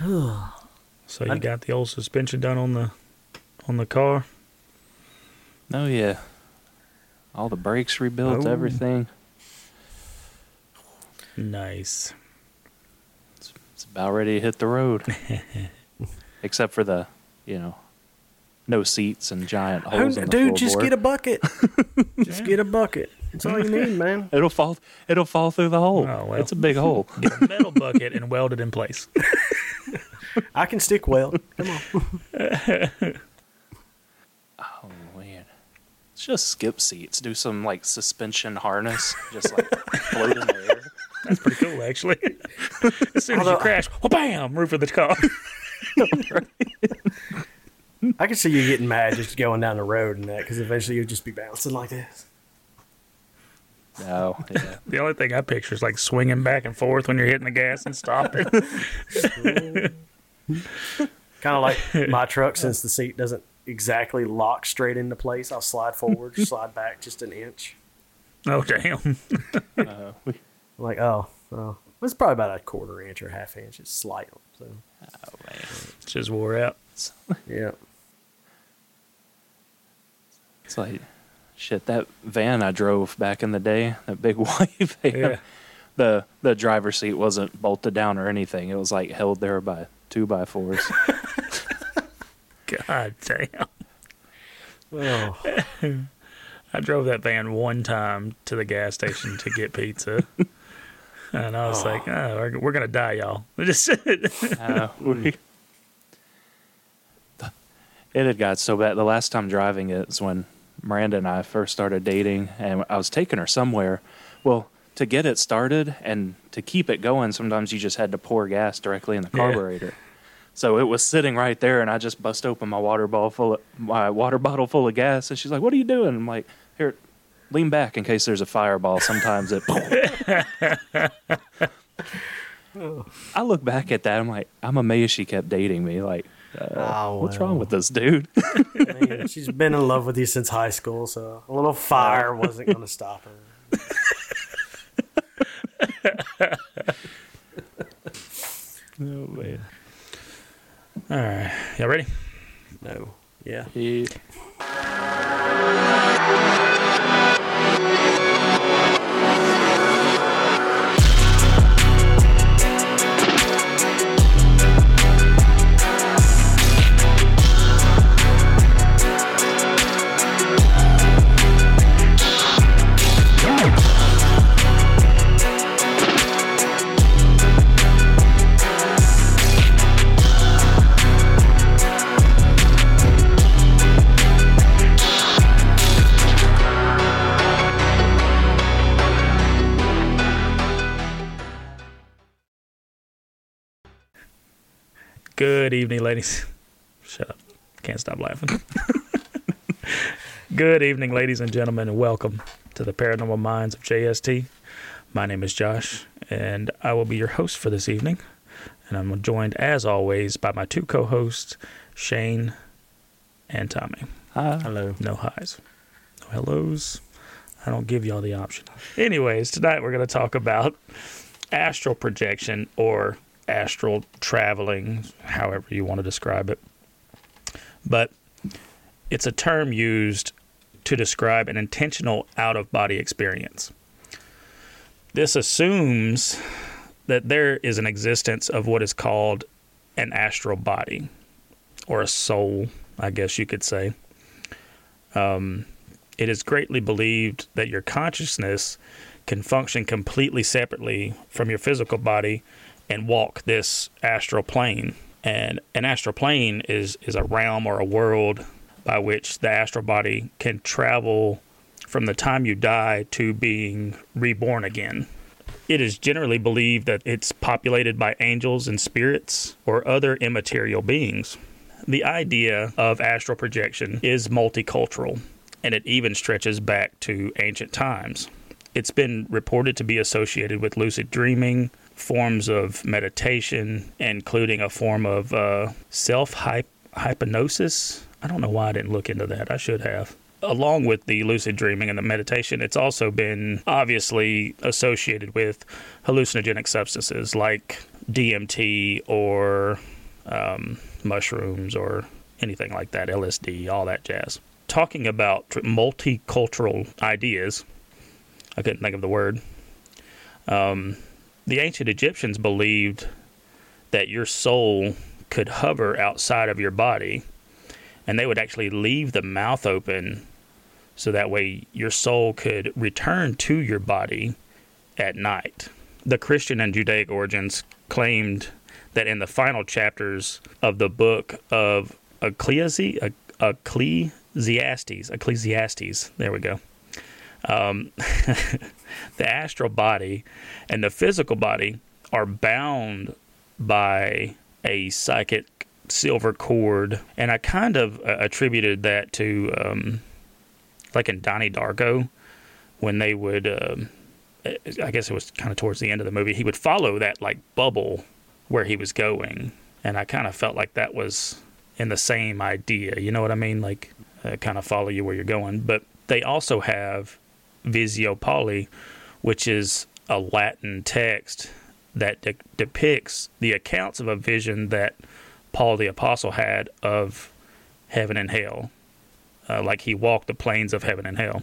So you I'd- got the old suspension done on the on the car. Oh yeah. All the brakes rebuilt, Oh. everything. Nice. It's about ready to hit the road. Except for the, you know, no seats and giant holes in the Dude, just floorboard. get a bucket. just get a bucket. That's all you need, man. It'll fall. It'll fall through the hole. Oh, well. It's a big hole. Get a metal bucket and weld it in place. I can stick weld. Come on. Oh man. Let's just skip seats. Do some like suspension harness. Just like float in the air. That's pretty cool, actually. as soon as you crash, oh, bam, roof of the car. I can see you getting mad just going down the road and that because eventually you'll just be bouncing like this. No. Yeah. The only thing I picture is like swinging back and forth when you're hitting the gas and stopping. Kind of like my truck, since the seat doesn't exactly lock straight into place, I'll slide forward, slide back just an inch. oh, damn. Uh, we, like, oh, oh. It's probably about a quarter inch or half inch. It's slight. So, oh man. Just wore out. It's, yeah. it's like shit. That van I drove back in the day, that big white van. Yeah. The the driver's seat wasn't bolted down or anything. It was like held there by two by fours. God damn. Oh, I drove that van one time to the gas station to get pizza. And I was like, oh, we're, we're going to die, y'all. Just Uh, we, it had got so bad. The last time driving it was when Miranda and I first started dating, and I was taking her somewhere. Well, to get it started and to keep it going, sometimes you just had to pour gas directly in the Yeah. carburetor. So it was sitting right there, and I just bust open my water bottle full of my water bottle full of gas, and she's like, "What are you doing?" I'm like, "Here, lean back in case there's a fireball." Sometimes it. I look back at that. I'm like, I'm amazed she kept dating me. Like, uh, Oh, what's wrong with this dude? man, she's been in love with you since high school, so a little fire wasn't going to stop her. oh man. All right. Y'all ready? No. Yeah. He, Good evening, ladies. Shut up. Can't stop laughing. Good evening, ladies and gentlemen, and welcome to the Paranormal Minds of JST. My name is Josh, and I will be your host for this evening. And I'm joined, as always, by my two co hosts, Shane and Tommy. hi. Hello. No highs, no hellos. I don't give y'all the option. Anyways, tonight we're going to talk about astral projection or astral traveling, however you want to describe it. But it's a term used to describe an intentional out of body experience. This assumes that there is an existence of what is called an astral body or a soul, I guess you could say. Um, it is greatly believed that your consciousness can function completely separately from your physical body and walk this astral plane. And an astral plane is, is a realm or a world by which the astral body can travel from the time you die to being reborn again. It is generally believed that it's populated by angels and spirits or other immaterial beings. The idea of astral projection is multicultural, and it even stretches back to ancient times. It's been reported to be associated with lucid dreaming, forms of meditation, including a form of uh, self hypnosis. I don't know why I didn't look into that. I should have. Along with the lucid dreaming and the meditation, it's also been obviously associated with hallucinogenic substances like DMT or um, mushrooms or anything like that, LSD, all that jazz. Talking about multicultural ideas, I couldn't think of the word. Um, the ancient Egyptians believed that your soul could hover outside of your body, and they would actually leave the mouth open so that way your soul could return to your body at night. The Christian and Judaic origins claimed that in the final chapters of the book of Ecclesi- Ecclesiastes, Ecclesiastes, there we go. Um, the astral body and the physical body are bound by a psychic silver cord, and I kind of uh, attributed that to um, like in Donnie Darko when they would. Um, I guess it was kind of towards the end of the movie. He would follow that like bubble where he was going, and I kind of felt like that was in the same idea. You know what I mean? Like uh, kind of follow you where you're going. But they also have Visio Pauli, which is a Latin text that de- depicts the accounts of a vision that Paul the Apostle had of heaven and hell. Uh, like he walked the plains of heaven and hell.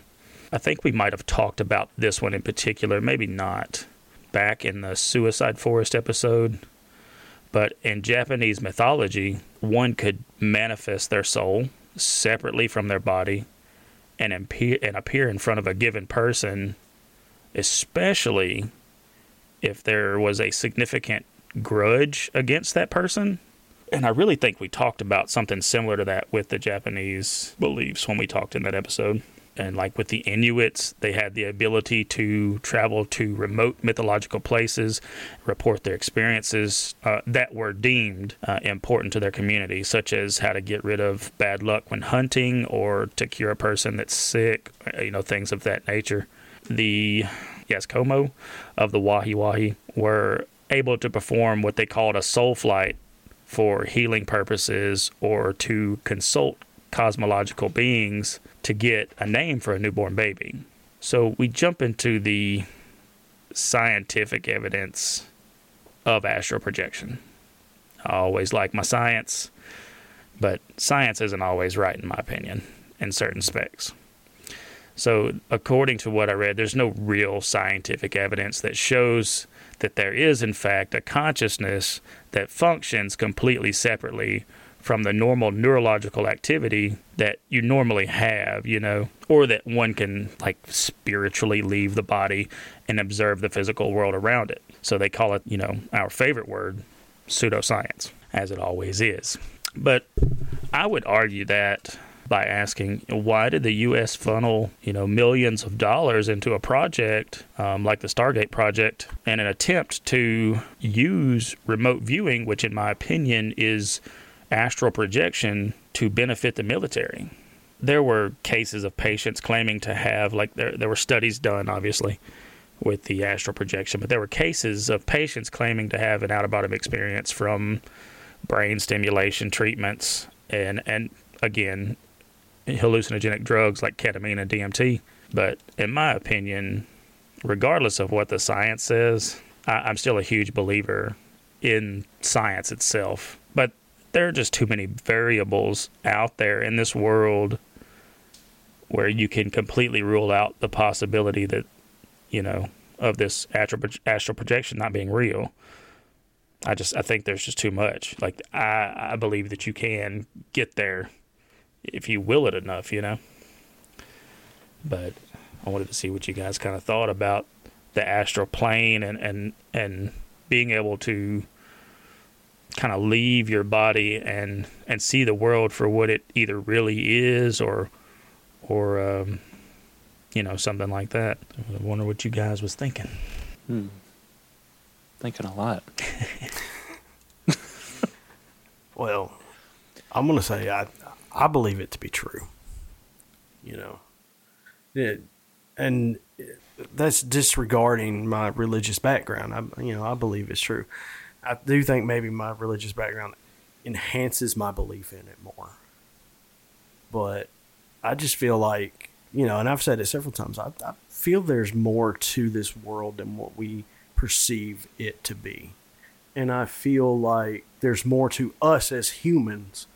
I think we might have talked about this one in particular, maybe not, back in the Suicide Forest episode. But in Japanese mythology, one could manifest their soul separately from their body and appear, and appear in front of a given person, especially if there was a significant grudge against that person. And I really think we talked about something similar to that with the Japanese beliefs when we talked in that episode. And like with the Inuits, they had the ability to travel to remote mythological places, report their experiences uh, that were deemed uh, important to their community, such as how to get rid of bad luck when hunting or to cure a person that's sick, uh, you know, things of that nature. The Yaskomo of the Waiwai were able to perform what they called a soul flight for healing purposes or to consult cosmological beings to get a name for a newborn baby. So we jump into the scientific evidence of astral projection. I always like my science, but science isn't always right, in my opinion, in certain specs. So, according to what I read, there's no real scientific evidence that shows that there is, in fact, a consciousness that functions completely separately from the normal neurological activity that you normally have, you know, or that one can like spiritually leave the body and observe the physical world around it. So they call it, you know, our favorite word, pseudoscience, as it always is. But I would argue that by asking why did the U.S. funnel you know millions of dollars into a project um, like the Stargate project and an attempt to use remote viewing, which in my opinion is astral projection to benefit the military. There were cases of patients claiming to have like there there were studies done obviously with the astral projection, but there were cases of patients claiming to have an out of body experience from brain stimulation treatments and and again hallucinogenic drugs like ketamine and DMT. But in my opinion, regardless of what the science says, I, am still a huge believer in science itself. There are just too many variables out there in this world where you can completely rule out the possibility that, you know, of this astral, astral projection not being real. I just I think there's just too much. Like I I believe that you can get there if you will it enough, you know. But I wanted to see what you guys kind of thought about the astral plane and and and being able to kind of leave your body and and see the world for what it either really is or or um, you know something like that. I wonder what you guys was thinking. Hmm. Thinking a lot. well, I'm gonna say I I believe it to be true. You know, it, and that's disregarding my religious background. I, you know, I believe it's true. I do think maybe my religious background enhances my belief in it more. But I just feel like, you know, and I've said it several times, I, I feel there's more to this world than what we perceive it to be. and I feel like there's more to us as humans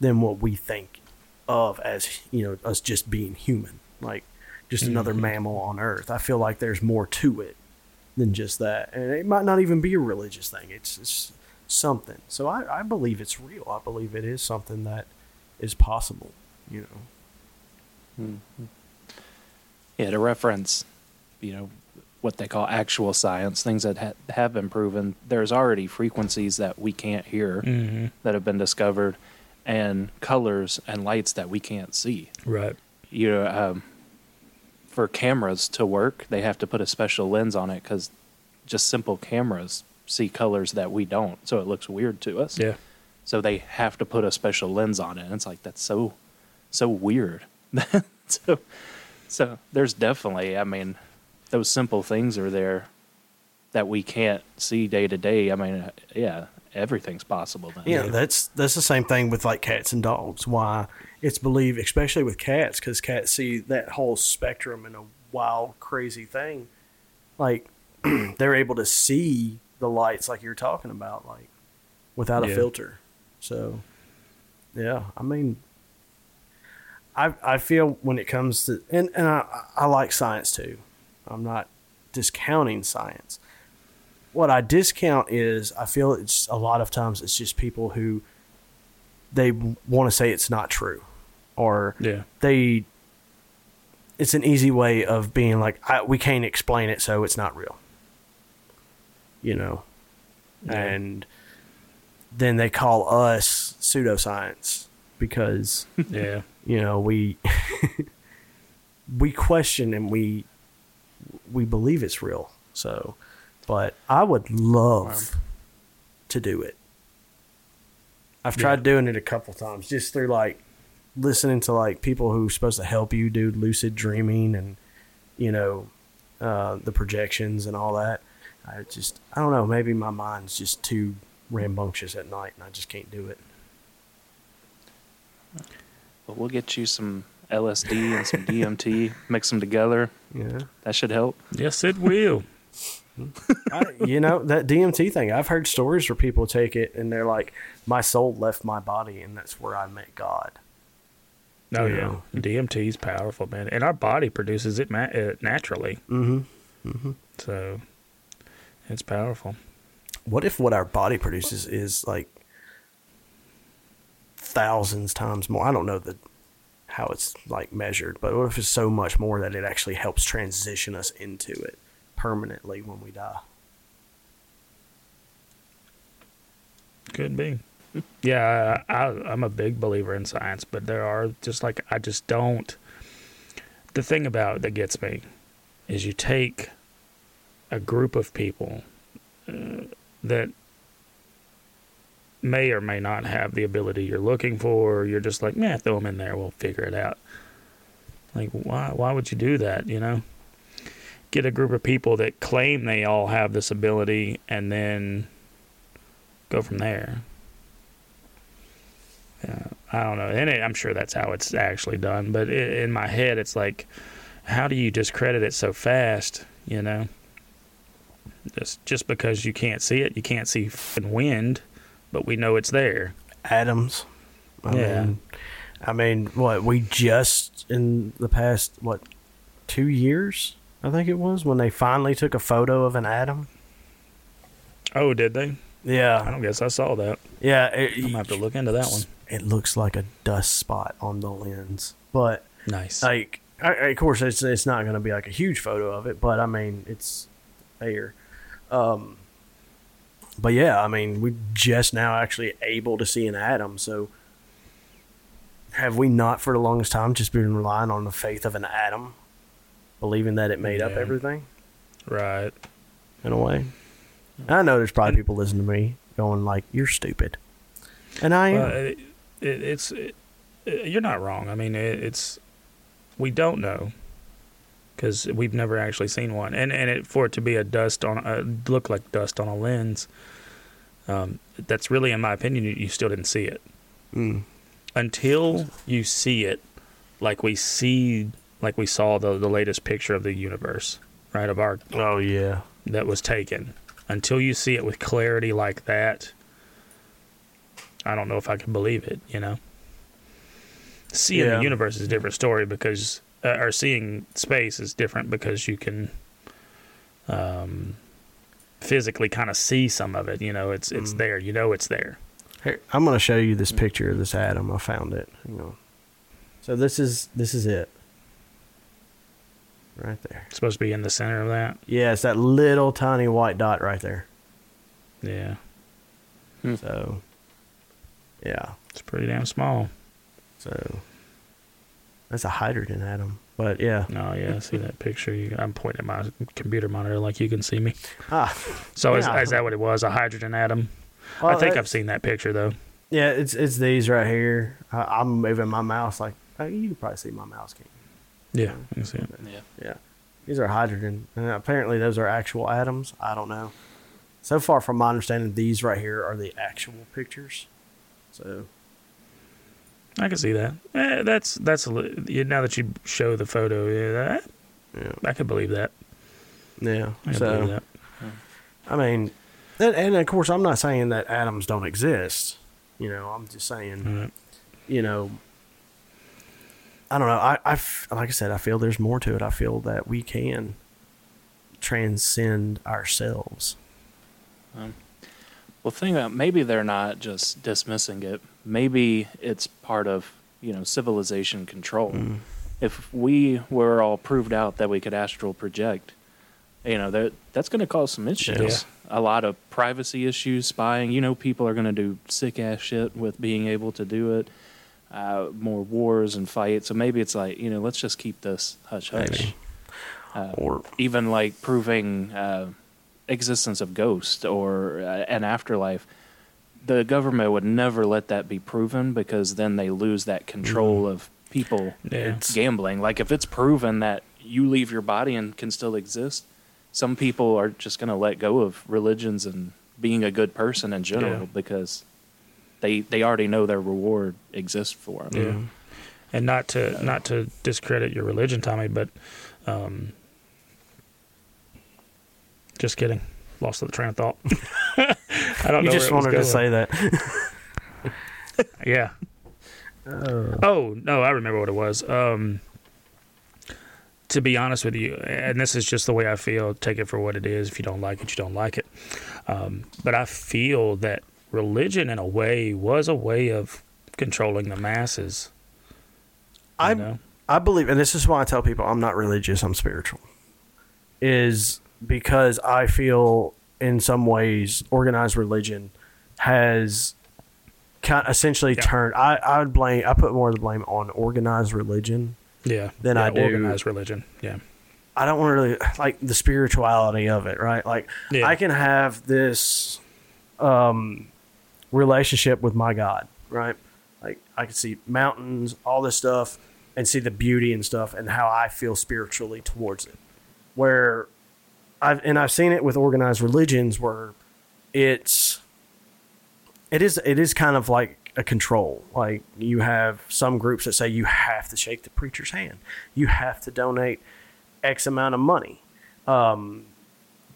than what we think of as you know us just being human, like just mm-hmm. another mammal on Earth. I feel like there's more to it than just that, and it might not even be a religious thing. It's, it's something. So I, I believe it's real. I believe it is something that is possible. You know. Yeah, to reference, you know, what they call actual science, things that ha- have been proven. There's already frequencies that we can't hear Mm-hmm. that have been discovered, and colors and lights that we can't see. Right. You know, um, for cameras to work, they have to put a special lens on it because just simple cameras see colors that we don't, so it looks weird to us. Yeah. So they have to put a special lens on it. And it's like that's so so weird. so so there's definitely I mean those simple things are there that we can't see day to day. I mean yeah, everything's possible then. Yeah, that's that's the same thing with like cats and dogs. Why it's believed, especially with cats, because cats see that whole spectrum in a wild, crazy thing. Like they're able to see the lights, like you're talking about, like without a Yeah. filter. So, yeah, I mean, I I feel when it comes to and and I I like science too. I'm not discounting science. What I discount is I feel it's a lot of times it's just people who they want to say it's not true or Yeah. they it's an easy way of being like I, we can't explain it so it's not real you know Yeah. and then they call us pseudoscience because Yeah. you know we we question and we we believe it's real so but i would love to do it i've tried doing it a couple times just through like listening to like people who are supposed to help you do lucid dreaming and you know uh, the projections and all that i just i don't know maybe my mind's just too rambunctious at night and i just can't do it But we'll get you some LSD and some DMT, mix them together. yeah That should help. Yes, it will. I, you know that DMT thing. I've heard stories where people take it and they're like, "My soul left my body, and that's where I met God." Oh yeah, know. DMT is powerful, man, and our body produces it ma- uh, naturally, Mm-hmm. so it's powerful. What if what our body produces is like thousands times more? I don't know the how it's like measured, but what if it's so much more that it actually helps transition us into it permanently when we die? Could be. Yeah, I, I'm a big believer in science, but there are just like I just don't. The thing about it that gets me is you take a group of people uh, that may or may not have the ability you're looking for. You're just like, man, throw them in there. We'll figure it out. Like, why? Why would you do that? You know, get a group of people that claim they all have this ability, and then go from there. Yeah, I don't know, and it, I'm sure that's how it's actually done. But i in my head, it's like, how do you discredit it so fast? You know, just just because you can't see it, you can't see wind, but we know it's there. Atoms. I Yeah. mean, I mean, what we just in the past what two years? I think it was when they finally took a photo of an atom. Oh, did they? Yeah. I don't guess I saw that. yeah. It, I'm gonna have to look into that one. It looks like a dust spot on the lens, but Nice. like, I, of course, it's it's not going to be like a huge photo of it, but I mean, it's there. Um, but yeah, I mean, we're just now actually able to see an atom. So, have we not for the longest time just been relying on the faith of an atom, believing that it made up everything right. in a way? I know there's probably people listening to me going like, "You're stupid," and I am. Well, it, it, it's it, you're not wrong. I mean, it, it's we don't know because we've never actually seen one, and and it, for it to be a dust on a look like dust on a lens, um, that's really, in my opinion, you, you still didn't see it Mm. until you see it, like we see, like we saw the the latest picture of the universe, right? Of our Oh yeah. that was taken. until you see it with clarity like that, I don't know if I can believe it. You know, seeing Yeah. the universe is a different story because, uh, or seeing space is different because you can, um, physically kind of see some of it. You know, it's it's Mm. there. You know, it's there. Here, I'm going to show you this picture of this atom. I found it. Hang on. So this is this is it. Right there. It's supposed to be in the center of that. Yeah, it's that little tiny white dot right there. Yeah, So, yeah. it's pretty damn small. So that's a hydrogen atom. But yeah. No, yeah, I see that picture. You, I'm pointing at my computer monitor like you can see me. Ah, So is, Yeah. is that what it was? A hydrogen atom? I think I've seen that picture though. Yeah, it's it's these right here. I, I'm moving my mouse like oh, you can probably see my mouse. Can Yeah, I can see it. Yeah. Yeah. These are hydrogen. And apparently those are actual atoms. I don't know. So far from my understanding, these right here are the actual pictures. So I can see that. Eh, that's that's a, li- now that you show the photo. Yeah, that, yeah. I could believe that. Yeah. I So believe that. I mean and, and of course I'm not saying that atoms don't exist. You know, I'm just saying All right. you know, I don't know. I, I f- like I said, I feel there's more to it. I feel that we can transcend ourselves. Well, think about maybe they're not just dismissing it. Maybe it's part of you know civilization control. Mm. If we were all proved out that we could astral project, you know that that's going to cause some issues. A lot of privacy issues, spying. You know, people are going to do sick ass shit with being able to do it. Uh, more wars and fights. So maybe it's like you know, let's just keep this hush hush. Uh, Or even like proving uh, existence of ghosts or uh, an afterlife the government would never let that be proven because then they lose that control of people gambling like if it's proven that you leave your body and can still exist some people are just going to let go of religions and being a good person in general Yeah. because they they already know their reward exists for them Yeah. And not to not to discredit your religion, Tommy, but um, just kidding. Lost the train of thought. I don't you know. just wanted to say that. Yeah. Oh no, I remember what it was. Um, to be honest with you, and this is just the way I feel. Take it for what it is. If you don't like it, you don't like it. Um, but I feel that religion, in a way, was a way of controlling the masses. I know? I believe, and this is why I tell people I'm not religious, I'm spiritual, is because I feel in some ways organized religion has kind essentially Yeah. turned. I I would blame. I put more of the blame on organized religion. Yeah. Than yeah, I do- organized religion. Yeah. I don't want to really like the spirituality of it, right? Like Yeah. I can have this um, relationship with my God, right? Like I can see mountains, all this stuff, and see the beauty and stuff, and how I feel spiritually towards it. Where I've and I've seen it with organized religions where it's it is it is kind of like a control. Like you have some groups that say you have to shake the preacher's hand, you have to donate X amount of money. Um,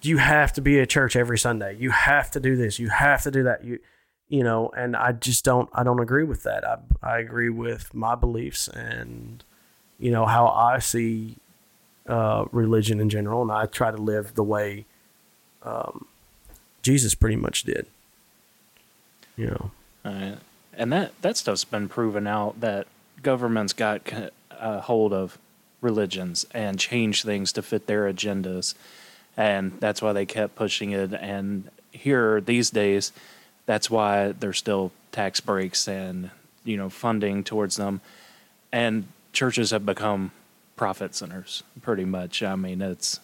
you have to be at church every Sunday. You have to do this. You have to do that. You, you know, and I just don't. I don't agree with that. I I agree with my beliefs and you know how I see uh, religion in general, and I try to live the way um, Jesus pretty much did. You know, Right. And that, that stuff's been proven out that governments got a hold of religions and changed things to fit their agendas. And that's why they kept pushing it. And here these days, that's why there's still tax breaks and, you know, funding towards them. And churches have become profit centers pretty much. I mean, it's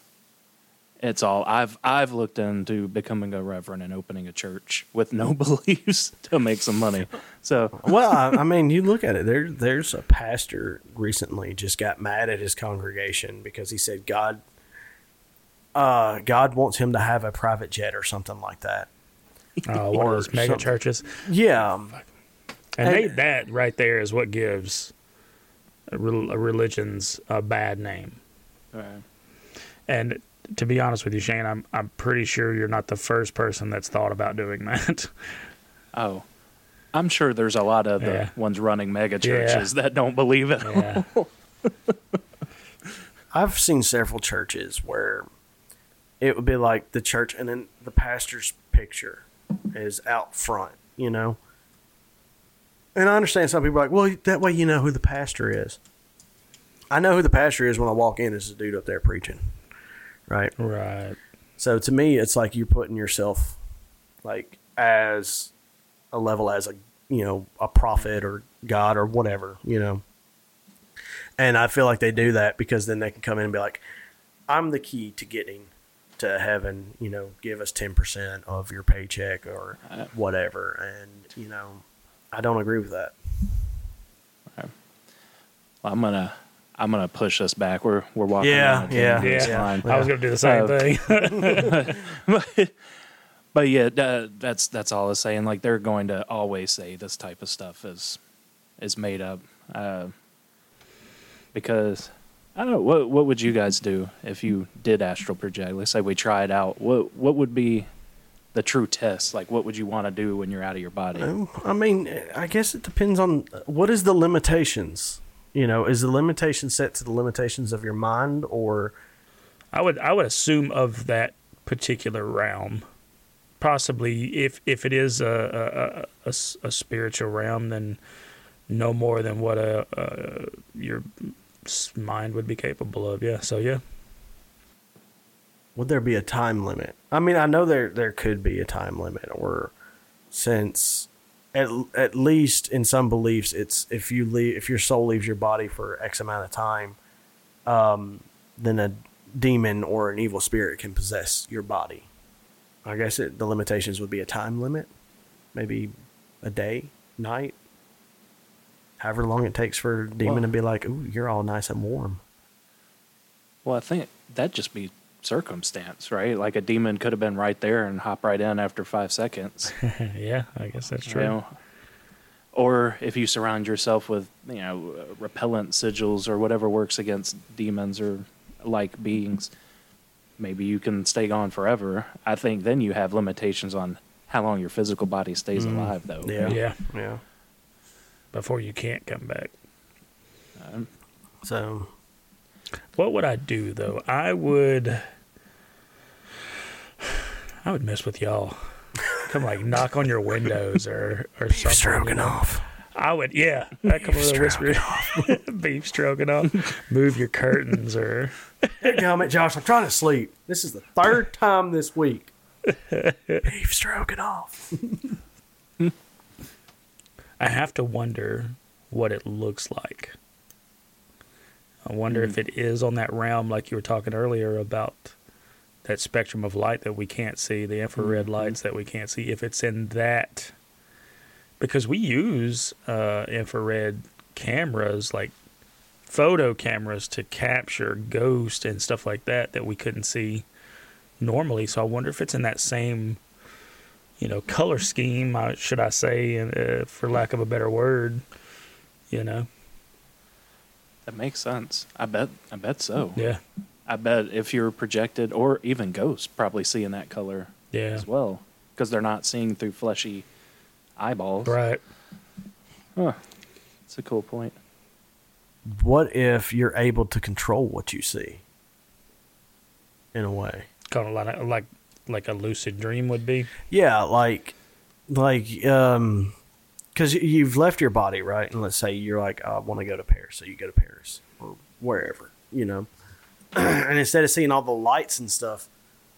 it's all I've I've looked into becoming a reverend and opening a church with no beliefs to make some money. So well, I, I mean, you look at it. There, there's a pastor recently just got mad at his congregation because he said God, uh, God wants him to have a private jet or something like that. Uh, one Or of those mega something. churches. Yeah, And Hey- they, that right there is what gives a, religion's a bad name. And to be honest with you, Shane, I'm I'm pretty sure you're not the first person that's thought about doing that. Oh, I'm sure there's a lot of the Yeah. ones running mega churches that don't believe it. yeah. I've seen several churches where it would be like the church and then the pastor's picture is out front, you know? And I understand some people are like, well, that way you know who the pastor is. I know who the pastor is when I walk in as the dude up there preaching, right? Right. So to me, it's like you're putting yourself like as a level as a you know a prophet or God or whatever, you know. And I feel like they do that because then they can come in and be like, "I'm the key to getting to heaven." You know, give us ten percent of your paycheck or whatever. And you know, I don't agree with that. I'm gonna I'm gonna push us back. We're we're walking. Yeah, around a yeah. It's Yeah. fine. I was gonna do the same Uh, thing. but, but yeah, uh, that's that's all I was saying. Like they're going to always say this type of stuff is is made up, uh, because I don't know what what would you guys do if you did astral project? Let's say we try it out. What what would be the true test? Like what would you want to do when you're out of your body? Um, I mean, I guess it depends on what is the limitations. You know, is the limitation set to the limitations of your mind, or I would I would assume of that particular realm. Possibly, if if it is a a a spiritual realm, then no more than what a, a your mind would be capable of. Yeah. So yeah. Would there be a time limit? I mean, I know there there could be a time limit, or since at at least in some beliefs, it's if you leave if your soul leaves your body for X amount of time, um, then a demon or an evil spirit can possess your body. I guess it, the limitations would be a time limit, maybe a day, night, however long it takes for a demon Well- to be like, "Ooh, you're all nice and warm." Well, I think that'd just be circumstance, right? Like a demon could have been right there and hop right in after five seconds. yeah. I guess that's you true. know? Or if you surround yourself with, you know, uh, repellent sigils or whatever works against demons or like beings, maybe you can stay gone forever. I think then you have limitations on how long your physical body stays Mm. alive, though. Yeah. Yeah. Yeah. Before you can't come back. Um, So What would I do though? I would I would mess with y'all. Come like knock on your windows or or something. you stroking off. I would yeah. I come Beef over there whisper beef stroking off. Move your curtains or Damn it, Josh! I'm trying to sleep. This is the third time this week. Beef stroking off. I have to wonder what it looks like. I wonder if hmm. it is on that realm like you were talking earlier about that spectrum of light that we can't see, the infrared lights that we can't see, if it's in that because we use uh, infrared cameras like photo cameras to capture ghosts and stuff like that that we couldn't see normally. So I wonder if it's in that same you know, color scheme, should I say, uh, for lack of a better word, you know. that makes sense. I bet. I bet so. Yeah, I bet if you're projected, or even ghosts, probably seeing that color yeah, as well, because they're not seeing through fleshy eyeballs. right. Huh. That's a cool point. What if you're able to control what you see? In a way, Kind of like like like a lucid dream would be. yeah, like, like, um, because you've left your body, right? And let's say you're like, I want to go to Paris, so you go to Paris or wherever, you know. and instead of seeing all the lights and stuff,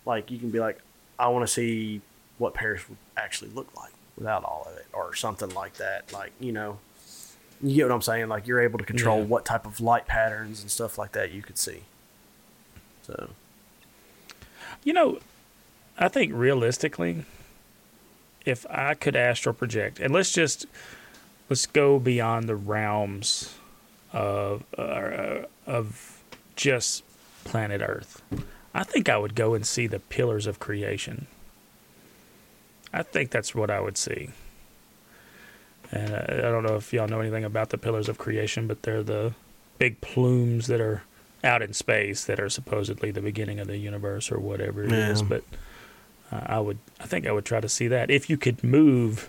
like you can be like, I want to see what Paris would actually look like without all of it, or something like that. Like, you know, you get what I'm saying? Like you're able to control Yeah. what type of light patterns and stuff like that you could see. So You know, I think realistically, if I could astral project, and let's just let's go beyond the realms of uh, of just planet Earth. I think I would go and see the pillars of creation. I think that's what I would see. And I don't know if y'all know anything about the pillars of creation, but they're the big plumes that are out in space that are supposedly the beginning of the universe or whatever it is. Yeah. But uh, I would, I think I would try to see that if you could move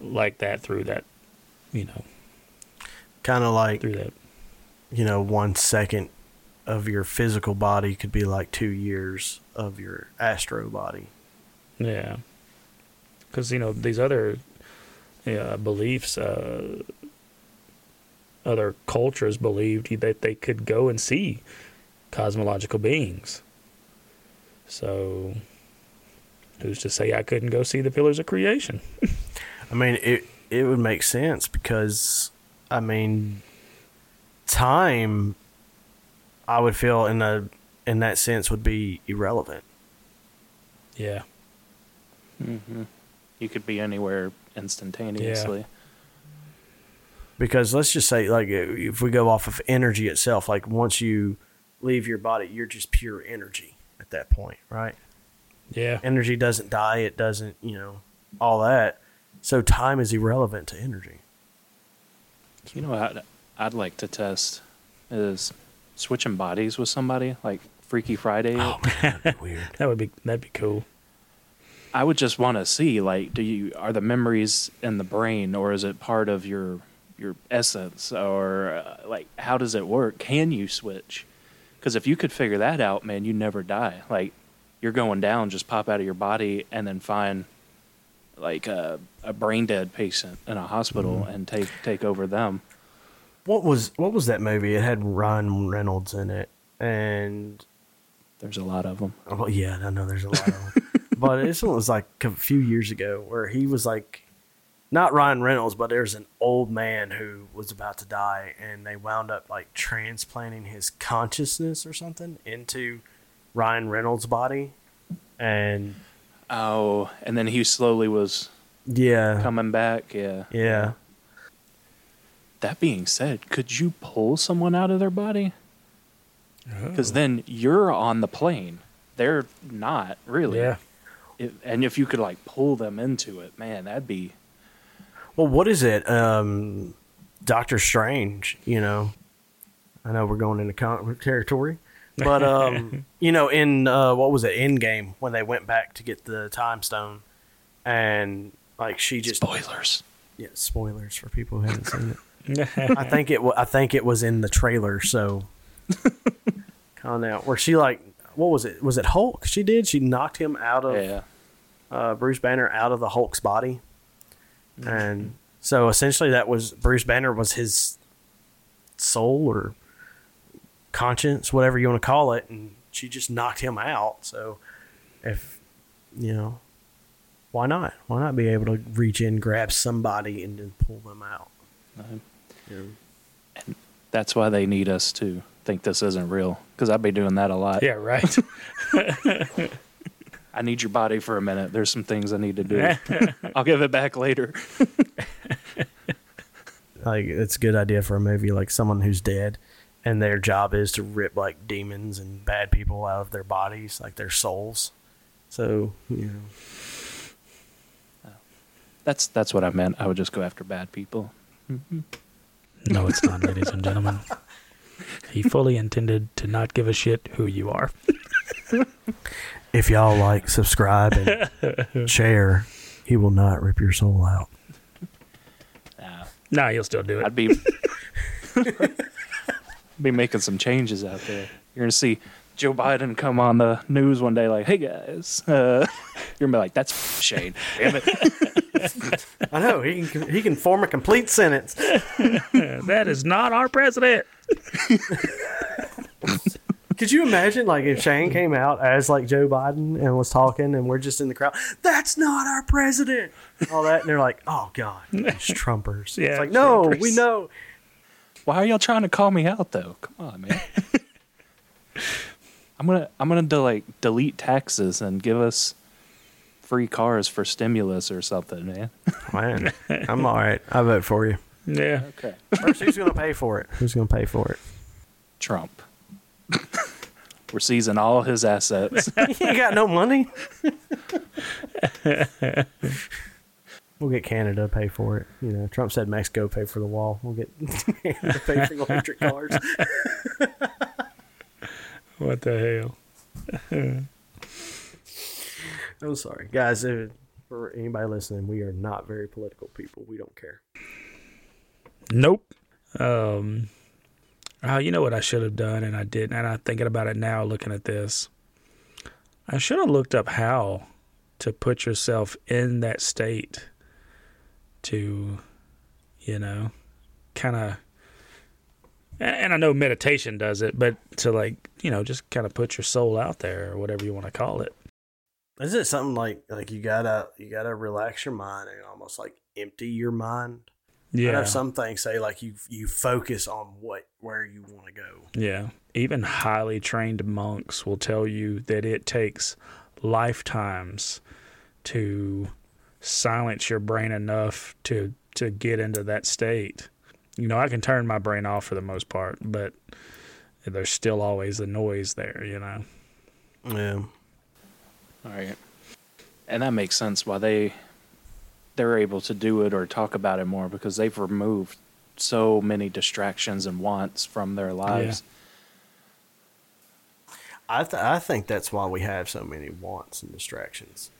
like that through that, you know, Kind of like through that. you know, one second of your physical body could be like two years of your astro body. Yeah, because you know these other yeah, beliefs, uh, other cultures believed that they could go and see cosmological beings. So, who's to say I couldn't go see the pillars of creation? I mean, it it would make sense because I mean, time. I would feel in a in that sense would be irrelevant. Yeah, hmm You could be anywhere instantaneously. because let's just say like if we go off of energy itself like once you leave your body you're just pure energy at that point right? Yeah, energy doesn't die it doesn't you know all that. So time is irrelevant to energy. You know what I'd, I'd like to test is switching bodies with somebody, like Freaky Friday. oh man that'd be weird that would be that'd be cool. I would just want to see, like, do you are the memories in the brain, or is it part of your your essence, or uh, like how does it work? Can you switch? Because if you could figure that out, man, you never die. Like you're going down, just pop out of your body, and then find like a, a brain dead patient in a hospital and take take over them. What was what was that movie it had ryan reynolds in it and There's a lot of them. Oh yeah, I know there's a lot of them. but this one was like a few years ago where he was like not Ryan Reynolds, but there's an old man who was about to die and they wound up like transplanting his consciousness or something into Ryan Reynolds' body. And Oh, and then he slowly was yeah. coming back. Yeah. yeah. That being said, could you pull someone out of their body? Because then you're on the plane. They're not really. Yeah, If, and if you could like pull them into it, man, that'd be. Well, what is it? Um, Doctor Strange, you know. I know we're going into con- territory, but um, you know, in uh, what was it, Endgame, when they went back to get the time stone, and like she just Spoilers. yeah, spoilers for people who haven't seen it. I think it. I think it was in the trailer, so calm down. Where she like, what was it? Was it Hulk? She did. She knocked him out of Yeah. uh, Bruce Banner out of the Hulk's body, and so essentially that was Bruce Banner was his soul or conscience, whatever you want to call it, and she just knocked him out. So if you know, why not? Why not be able to reach in, grab somebody, and then pull them out? You know? That's why they need us to think this isn't real. Because I'd be doing that a lot. yeah, right. I need your body for a minute. There's some things I need to do. I'll give it back later. Like it's a good idea for a movie, like someone who's dead, and their job is to rip like demons and bad people out of their bodies, like their souls. So you know, That's that's what I meant. I would just go after bad people. Mm-hmm. No, it's not, ladies and gentlemen. He fully intended to not give a shit who you are. if y'all like, subscribe and share, he will not rip your soul out. Nah, Nah, you'll still do it. I'd be be making some changes out there. You're gonna see Joe Biden come on the news one day, like, "Hey guys," uh, you're gonna be like, "That's Shane." Damn it. I know he can. He can form a complete sentence. that is not our president. Could you imagine, like, if Shane came out as like Joe Biden and was talking, and we're just in the crowd? That's not our president. All that, and they're like, "Oh God, these Trumpers." Yeah, it's like, no, Trumpers. we know. Why are y'all trying to call me out though? Come on, man. I'm gonna I'm gonna de- like delete taxes and give us free cars for stimulus or something, man. Man, I'm all right. I vote for you. Yeah. Okay. First, who's going to pay for it? Who's going to pay for it? Trump. We're seizing all his assets. he ain't got no money. we'll get Canada to pay for it. You know, Trump said Mexico pay for the wall. We'll get Canada pay for the electric cars. What the hell? I'm sorry, guys. If, for anybody listening, we are not very political people. We don't care. Nope. Um, oh, you know what I should have done, and I didn't. And I'm thinking about it now, looking at this. I should have looked up how to put yourself in that state to, you know, kind of. And I know meditation does it, but to like, you know, just kind of put your soul out there or whatever you want to call it. Is it something like like you gotta you gotta relax your mind and almost like empty your mind? I Yeah. know some things say like you you focus on what where you want to go. Yeah. Even highly trained monks will tell you that it takes lifetimes to silence your brain enough to to get into that state. You know, I can turn my brain off for the most part, but there's still always the noise there, you know. Yeah. All right. And that makes sense why they they're able to do it or talk about it more because they've removed so many distractions and wants from their lives. I th- I think that's why we have so many wants and distractions.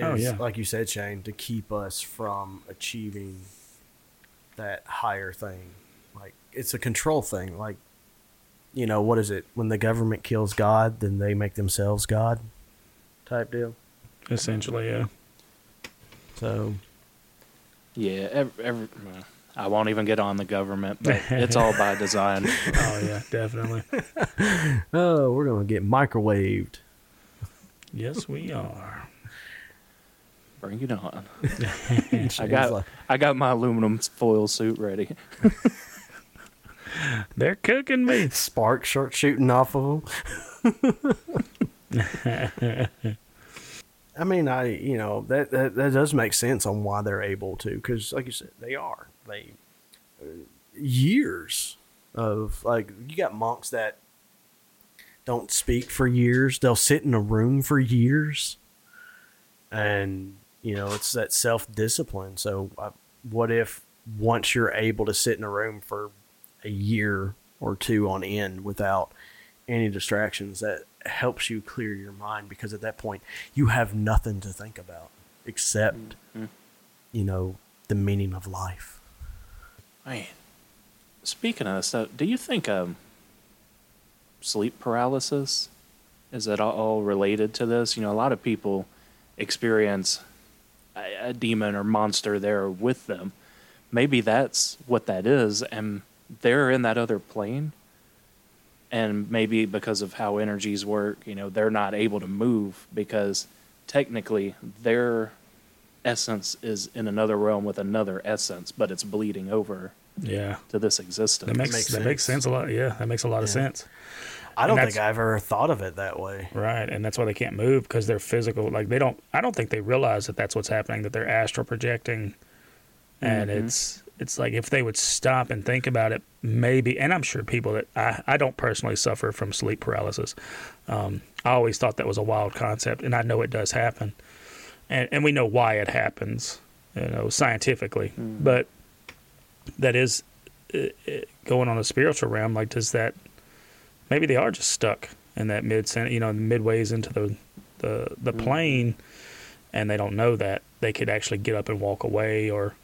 Oh, Is, yeah. like you said, Shane, to keep us from achieving that higher thing. Like it's a control thing. Like you know, what is it? When the government kills God, then they make themselves God, type deal. Essentially, yeah. So Yeah, every, every, I won't even get on the government, but it's all by design. Oh yeah, definitely. oh, we're gonna get microwaved. yes, we are. Bring it on. I got like, I got my aluminum foil suit ready. They're cooking me. sparks start shooting off of them. I mean, I you know that, that that does make sense on why they're able to because, like you said, they are they uh, years of like you got monks that don't speak for years. They'll sit in a room for years, and you know it's that self discipline. So, uh, what if once you're able to sit in a room for a year or two on end without any distractions that helps you clear your mind because at that point you have nothing to think about except Mhm. you know the meaning of life Man, speaking of stuff, do you think um, sleep paralysis is it all related to this? You know, a lot of people experience a, a demon or monster there with them. Maybe that's what that is, and they're in that other plane. And maybe because of how energies work, you know, they're not able to move because technically their essence is in another realm with another essence, but it's bleeding over Yeah. to this existence. That makes, Makes that makes sense. sense a lot. Yeah, that makes a lot of sense. i don't think i've ever thought of it that way Right, and that's why they can't move because they're physical. Like they don't. I don't think they realize that that's what's happening. That they're astral projecting, and Mhm. it's it's like if they would stop and think about it, maybe. And I'm sure people that I I don't personally suffer from sleep paralysis. Um, I always thought that was a wild concept, and I know it does happen, and and we know why it happens, you know, scientifically. Mhm. But that is uh, uh, going on a spiritual realm. Like, does that maybe they are just stuck in that mid you know midways into the the the Mhm. plane and they don't know that they could actually get up and walk away or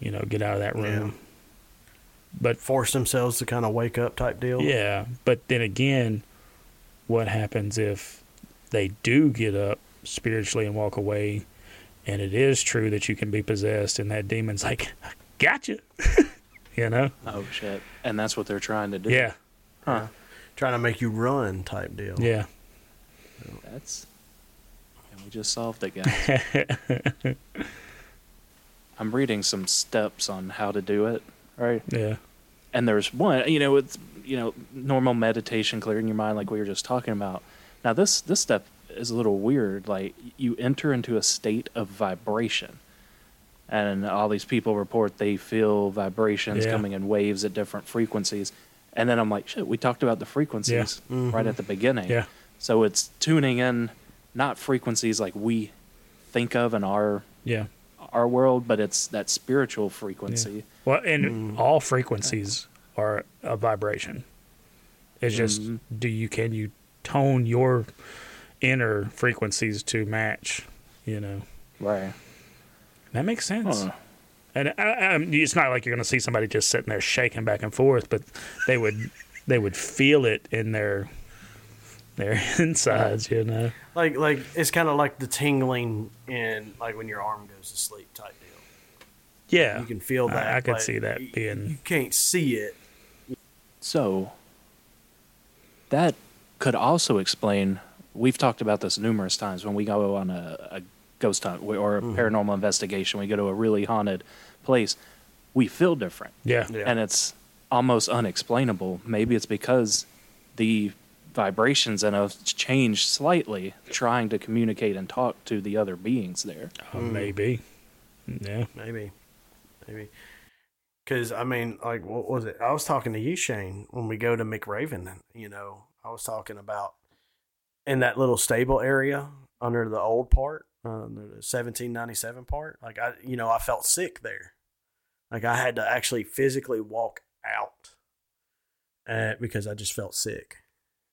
you know get out of that room but force themselves to kind of wake up type deal yeah but then again what happens if they do get up spiritually and walk away and it is true that you can be possessed and that demon's like I gotcha you know Oh shit! And that's what they're trying to do. yeah Huh. trying to make you run type deal yeah That's. And we just solved it, guys. I'm reading some steps on how to do it, right? yeah And there's one, you know, it's you know normal meditation, clearing your mind, like we were just talking about. Now this this step is a little weird. Like you enter into a state of vibration, and all these people report they feel vibrations Yeah. coming in waves at different frequencies. And then I'm like, shit, we talked about the frequencies Mhm. right at the beginning. yeah So it's tuning in, not frequencies like we think of in our yeah our world, but it's that spiritual frequency. Well, and Mm. all frequencies are a vibration. It's just Mhm. do you can you tone your inner frequencies to match? You know Right. that makes sense. Huh. And I, I, it's not like you're going to see somebody just sitting there shaking back and forth, but they would they would feel it in their their insides. You know. Like like it's kind of like the tingling in like when your arm goes to sleep type deal. Yeah, You can feel that. I could see that you- being- You can't see it. So that could also explain. We've talked about this numerous times when we go on a, a ghost hunt or a mm-hmm. paranormal investigation. We go to a really haunted place. We feel different, yeah, Yeah. and it's almost unexplainable. Maybe it's because the vibrations and us changed slightly, trying to communicate and talk to the other beings there. Uh, maybe. Yeah, Maybe, maybe. Because I mean, like, what was it? I was talking to you, Shane, when we go to McRaven. You know, I was talking about in that little stable area under the old part, uh, the seventeen ninety seven part. Like, I, you know, I felt sick there. Like, I had to actually physically walk out, uh, because I just felt sick.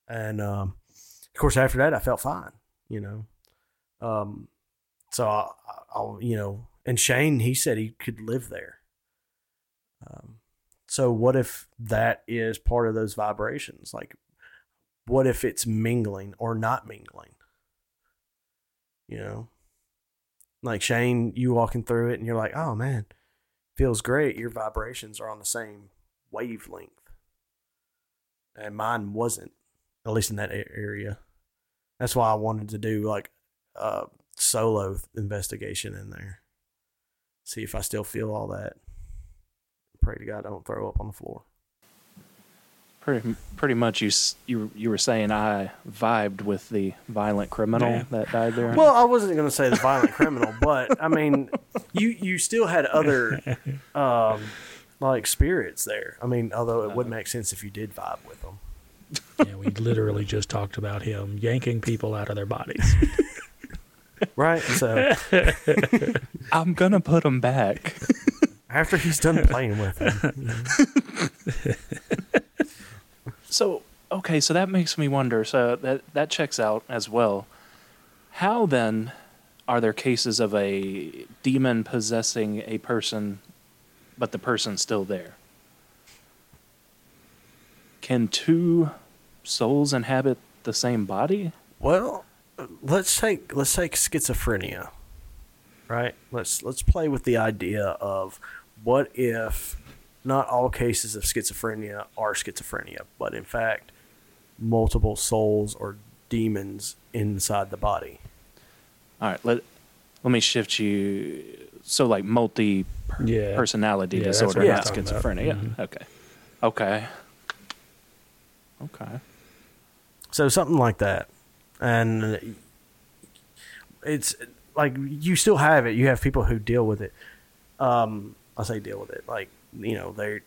And um, of course, after that, I felt fine. You know, um, so I, I'll, you know, and Shane, he said he could live there. Um, so what if that is part of those vibrations? Like, what if it's mingling or not mingling? You know, like Shane, you walking through it and you're like, oh man, feels great. Your vibrations are on the same wavelength. And mine wasn't, at least in that area. That's why I wanted to do like a solo investigation in there. See if I still feel all that. Pray to God I don't throw up on the floor. Pretty, pretty much, you you you were saying I vibed with the violent criminal Yeah. that died there. Well, I wasn't going to say the violent criminal, but I mean, you you still had other um, like spirits there. I mean, although it wouldn't make sense if you did vibe with them. yeah. We literally just talked about him yanking people out of their bodies. Right. So I'm gonna put him back. after he's done playing with him. So okay, so that makes me wonder. So that that checks out as well. How then are there cases of a demon possessing a person, but the person's still there? Can two souls inhabit the same body? well, let's take let's take schizophrenia. Right. Let's let's play with the idea of what if not all cases of schizophrenia are schizophrenia, but in fact multiple souls or demons inside the body. All right, let let me shift you. So like multi Yeah. personality Yeah, disorder, not talking about. schizophrenia. Mhm. Okay, okay, okay. So something like that, and it's like you still have it. You have people who deal with it. Um, I say deal with it, like you know they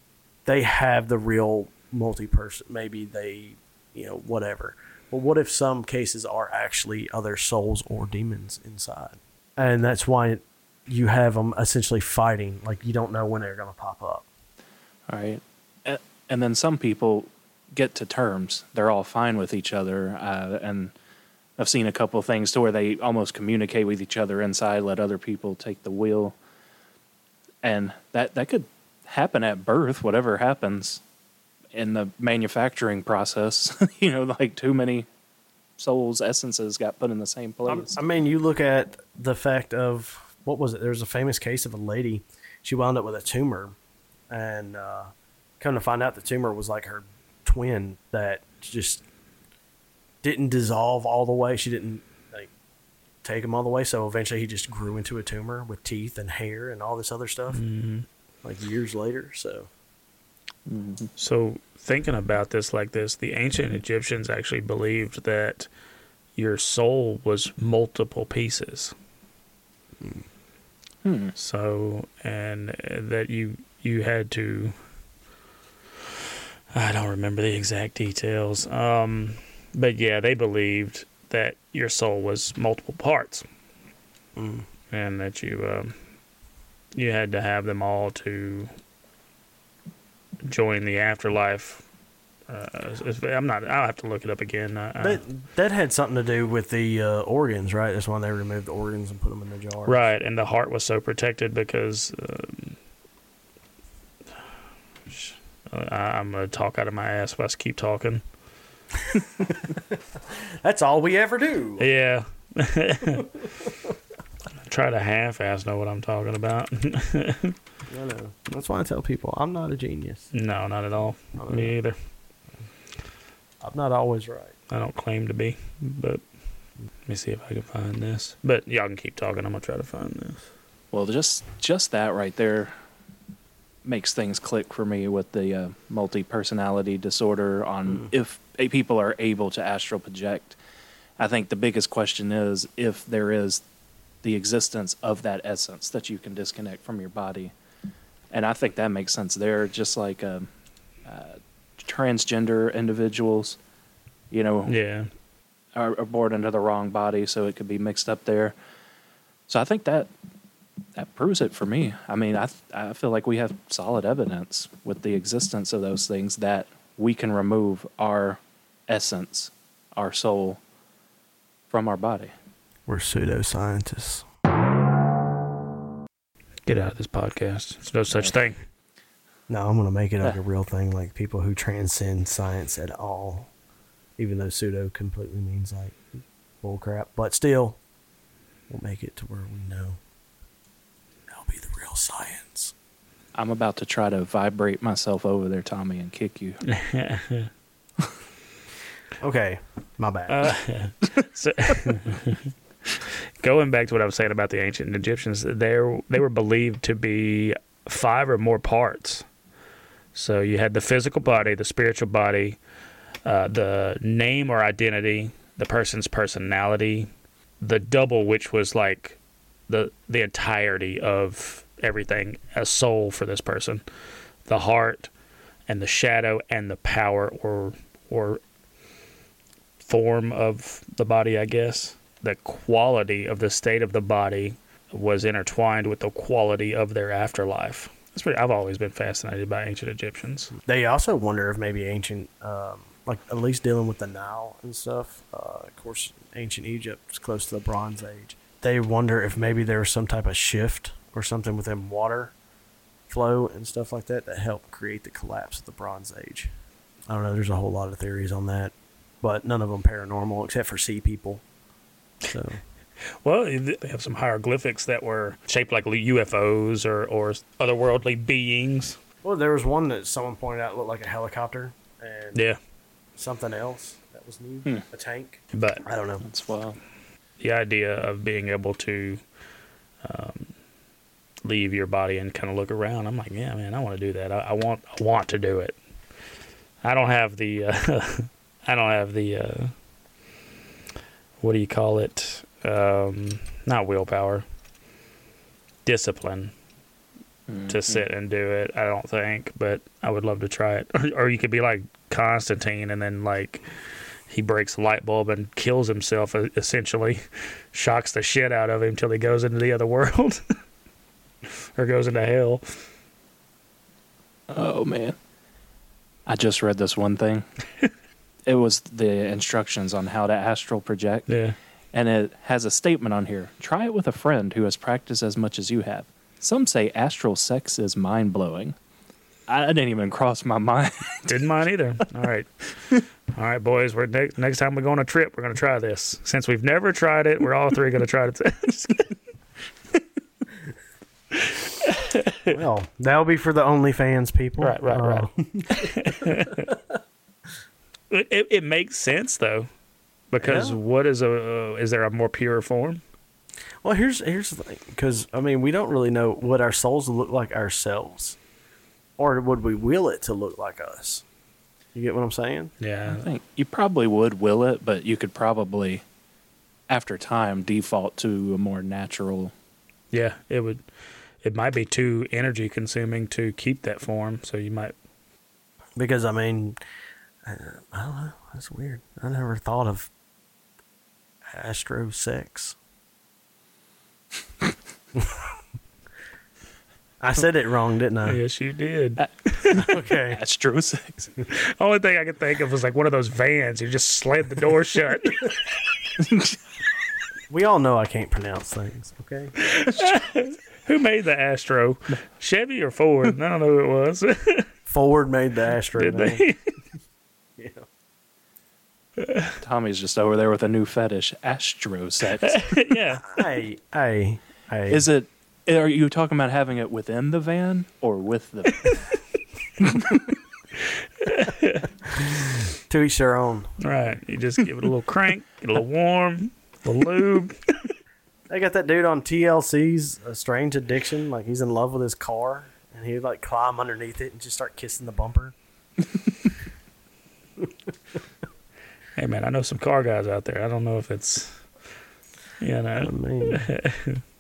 they have the real multi person. Maybe they you know whatever. But what if some cases are actually other souls or demons inside, and that's why you have them essentially fighting. Like you don't know when they're going to pop up. All right. And then some people get to terms. They're all fine with each other. Uh, and I've seen a couple of things to where they almost communicate with each other inside, let other people take the wheel. And that, that could happen at birth, whatever happens in the manufacturing process. you know, like too many souls, essences got put in the same place. I mean, you look at the fact of what was it? There was a famous case of a lady. She wound up with a tumor, and uh, come to find out, the tumor was like her twin that just didn't dissolve all the way. She didn't like take him all the way. So eventually, he just grew into a tumor with teeth and hair and all this other stuff. Like years later, so So, thinking about this like this, the ancient Egyptians actually believed that your soul was multiple pieces. Hmm. So, and that you you had to. I don't remember the exact details. Um, but yeah, they believed that your soul was multiple parts, mm. and that you um, you had to have them all to join the afterlife Uh, I'm not. I'll have to look it up again. That that had something to do with the uh, organs, right? That's why they removed the organs and put them in the jar. right, and the heart was so protected because. Um, I- I'm gonna talk out of my ass. Let's keep talking. That's all we ever do. Yeah. Try to half-ass know what I'm talking about. I know. That's why I tell people I'm not a genius. no, not at all. Uh, Me either. I'm not always right. I don't claim to be, but let me see if I can find this. But y'all can keep talking. I'm gonna try to find this. Well, just just that right there makes things click for me with the uh, multi personality disorder. On if a people are able to astral project, I think the biggest question is if there is the existence of that essence that you can disconnect from your body, and I think that makes sense there. Just like um uh, transgender individuals, you know, Yeah. are, are born into the wrong body, so it could be mixed up there. So I think that that proves it for me. I mean, I th- I feel like we have solid evidence with the existence of those things that we can remove our essence, our soul, from our body. We're pseudoscientists. Get out of this podcast. There's no such thing. No, I'm gonna make it like Yeah. a real thing, like people who transcend science at all, even though pseudo completely means like bull crap. But still, we'll make it to where we know that'll be the real science. I'm about to try to vibrate myself over there, Tommy, and kick you. Okay, my bad. Uh, so, going back to what I was saying about the ancient Egyptians, they they were believed to be five or more parts. So you had the physical body, the spiritual body, uh, the name or identity, the person's personality, the double, which was like the the entirety of everything, a soul for this person, the heart, and the shadow and the power or or form of the body, I guess. The quality of the state of the body was intertwined with the quality of their afterlife. That's pretty, I've always been fascinated by ancient Egyptians. They also wonder if maybe ancient, um, like at least dealing with the Nile and stuff. Uh, of course, ancient Egypt is close to the Bronze Age. They wonder if maybe there was some type of shift or something within water flow and stuff like that that helped create the collapse of the Bronze Age. I don't know. There's a whole lot of theories on that, but none of them paranormal except for sea people. So Well, they have some hieroglyphics that were shaped like UFOs or, or otherworldly beings. Well, there was one that someone pointed out looked like a helicopter, and Yeah. something else that was new, a tank. But I don't know. That's wild. the idea of being able to um, leave your body and kind of look around, I'm like, yeah, man, I want to do that. I, I want, I want to do it. I don't have the, uh, I don't have the, uh, what do you call it? Um, not willpower, discipline to sit and do it. I don't think, but I would love to try it. Or, or you could be like Constantine, and then like he breaks a light bulb and kills himself. Essentially, shocks the shit out of him till he goes into the other world, or goes into hell. Oh man. I just read this one thing. it was the instructions on how to astral project. Yeah. And it has a statement on here. Try it with a friend who has practiced as much as you have. Some say astral sex is mind blowing. I didn't even cross my mind. Didn't mind either. All right. All right, boys. We're next next time we go on a trip, we're gonna try this. Since we've never tried it, we're all three gonna try it. Well, that'll be for the OnlyFans people. Right, right, Uh, right. it, it, it makes sense though, because Yeah. what is a uh, is there a more pure form? Well, here's here's the thing, because I mean, we don't really know what our souls look like ourselves, or would we will it to look like us? You get what I'm saying? Yeah, I think you probably would will it, but you could probably, after time, default to a more natural. yeah. It would. It might be too energy consuming to keep that form, so you might. Because I mean, I, I don't know. That's weird. I never thought of astro sex. I said it wrong, didn't I? Yes, you did. Uh, okay. Astrosex. Only thing I could think of was like one of those vans. You just slid the door shut. We all know I can't pronounce things. Okay. Who made the Astro? Chevy or Ford? I don't know who it was. Ford made the Astro. Did they? Yeah. Tommy's just over there with a new fetish, astrosex. yeah. Hey, hey, hey. Is it? Are you talking about having it within the van or with the? to each their own? Right. You just give it a little crank, get a little warm, a little lube. They got that dude on TLC's A uh, Strange Addiction. Like he's in love with his car, and he would like climb underneath it and just start kissing the bumper. Hey man, I know some car guys out there. I don't know if it's you I know mean,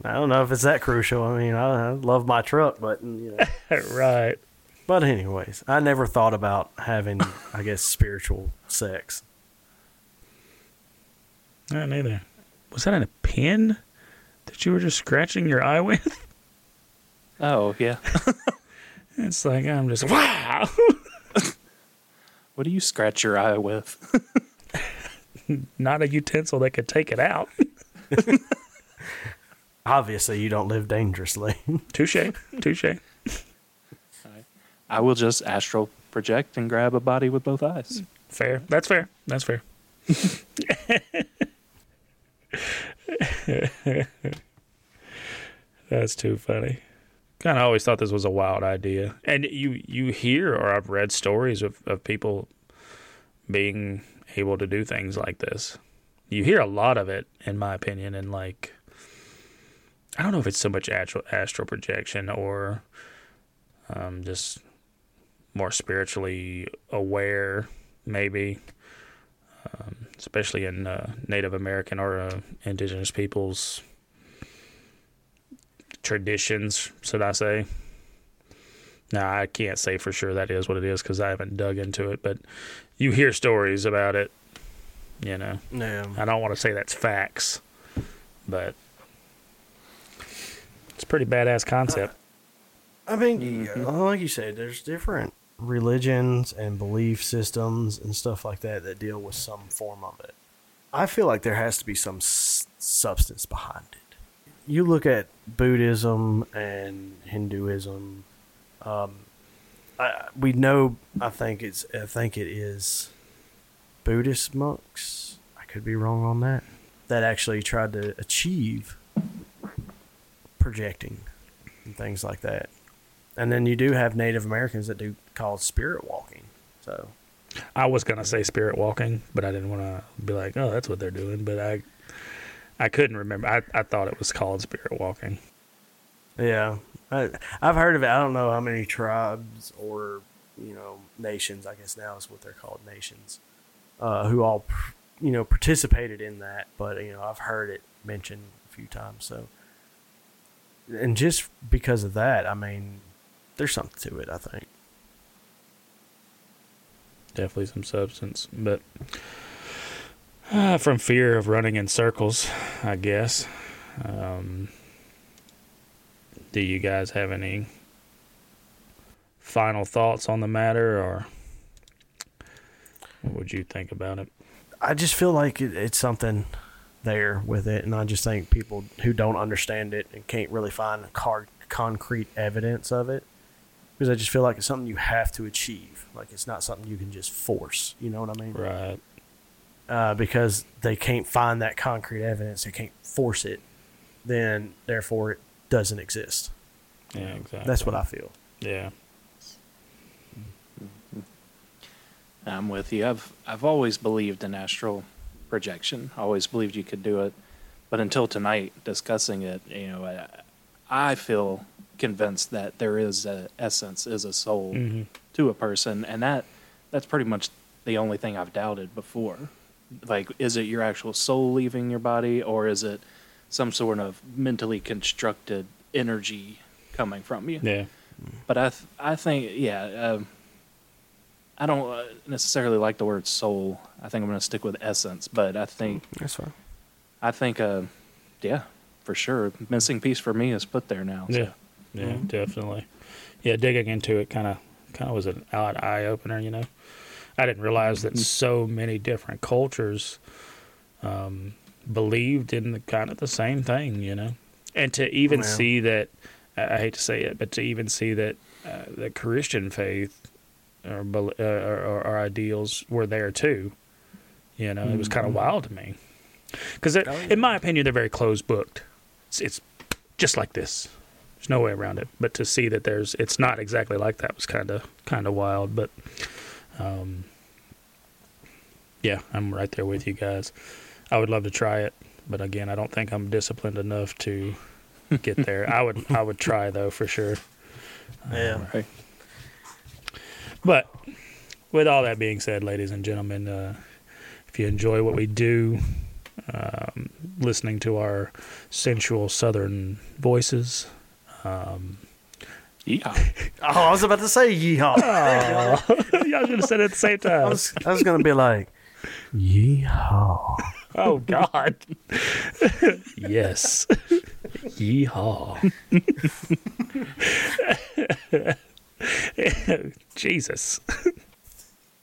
I don't know if it's that crucial. I mean, I, I love my truck, but you know. right. But anyways, I never thought about having, I guess, spiritual sex. Not neither. Was that in a pin that you were just scratching your eye with? Oh yeah. It's like I'm just wow. What do you scratch your eye with? Not a utensil that could take it out. Obviously, you don't live dangerously. Touche. Touche. I will just astral project and grab a body with both eyes. Fair. That's fair. That's fair. That's too funny. Kind of always thought this was a wild idea, and you you hear or I've read stories of of people being able to do things like this. You hear a lot of it, in my opinion, and like I don't know if it's so much astral astral projection or um, just more spiritually aware, maybe, um, especially in uh, Native American or uh, indigenous peoples' traditions, should I say? Now, I can't say for sure that is what it is because I haven't dug into it, but you hear stories about it, you know. yeah. I don't want to say that's facts, but it's a pretty badass concept. I mean, uh, like you said, there's different religions and belief systems and stuff like that that deal with some form of it. I feel like there has to be some s- substance behind it. You look at Buddhism and Hinduism. Um, I, we know. I think it's. I think it is Buddhist monks. I could be wrong on that. That actually tried to achieve projecting and things like that. And then you do have Native Americans that do called spirit walking. So I was gonna say spirit walking, but I didn't want to be like, oh, that's what they're doing. But I, I couldn't remember. I, I thought it was called spirit walking. yeah, I, I've heard of it. I don't know how many tribes or you know nations. I guess now is what they're called nations, uh, who all you know participated in that. But you know I've heard it mentioned a few times. So and just because of that, I mean, there's something to it. I think. Definitely some substance, but uh, from fear of running in circles, I guess. Um, do you guys have any final thoughts on the matter, or what would you think about it? I just feel like it, it's something there with it, and I just think people who don't understand it and can't really find hard, concrete evidence of it, because I just feel like it's something you have to achieve. Like it's not something you can just force. You know what I mean? Right. Uh, because they can't find that concrete evidence, they can't force it. Then therefore, it doesn't exist. Yeah, exactly. That's what I feel. Yeah. I'm with you. I've I've always believed in astral projection. I always believed you could do it, but until tonight, discussing it, you know, I, I feel convinced that there is a essence, is a soul hmm to a person, and that that's pretty much the only thing I've doubted before. Like, is it your actual soul leaving your body, or is it some sort of mentally constructed energy coming from you? Yeah. But I, th- I think, yeah, um, I don't uh, necessarily like the word soul. I think I'm going to stick with essence. But I think, That's fine. I think, uh, yeah, for sure, missing piece for me is put there now. so. Yeah. Yeah, Mhm. definitely. Yeah, digging into it kind of kind of was an odd eye opener. You know, I didn't realize that so many different cultures um, believed in the kind of the same thing. You know, and to even see that I hate to say it, but to even see that uh, the Christian faith or, uh, or, or, or ideals were there too. You know, it was kind of Mhm. wild to me because, Oh, yeah. in my opinion, they're very closed booked. It's, it's just like this. There's no way around it. But to see that there's, it's not exactly like that was kind of kind of wild. But um, yeah, I'm right there with you guys. I would love to try it, but again, I don't think I'm disciplined enough to get there. I would I would try though for sure. Yeah. Right. But with all that being said, ladies and gentlemen, uh, if you enjoy what we do, um, listening to our sensual southern voices, um, Yeah. Oh, I was about to say yeehaw. y'all should have said it at the same I time. was, I was gonna be like, yeehaw. Oh God! yes, yeehaw! Jesus!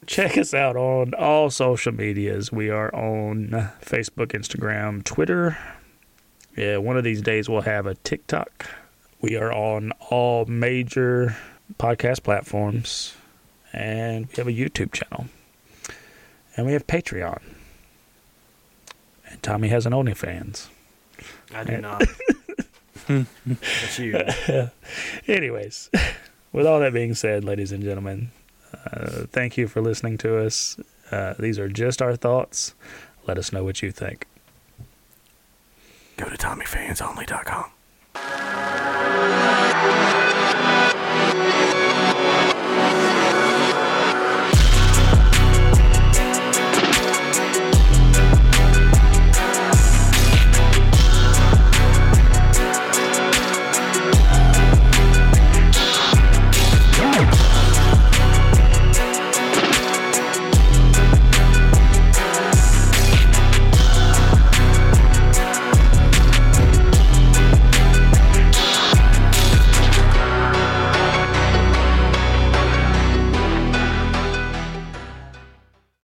Check us out on all social medias. We are on Facebook, Instagram, Twitter. Yeah, one of these days we'll have a TikTok. We are on all major podcast platforms, and we have a YouTube channel, and we have Patreon. And Tommy has an OnlyFans. I do not. That's you. Anyways, with all that being said, ladies and gentlemen, uh, thank you for listening to us. Uh, these are just our thoughts. Let us know what you think. Go to TommyFansOnly.com. Thank you.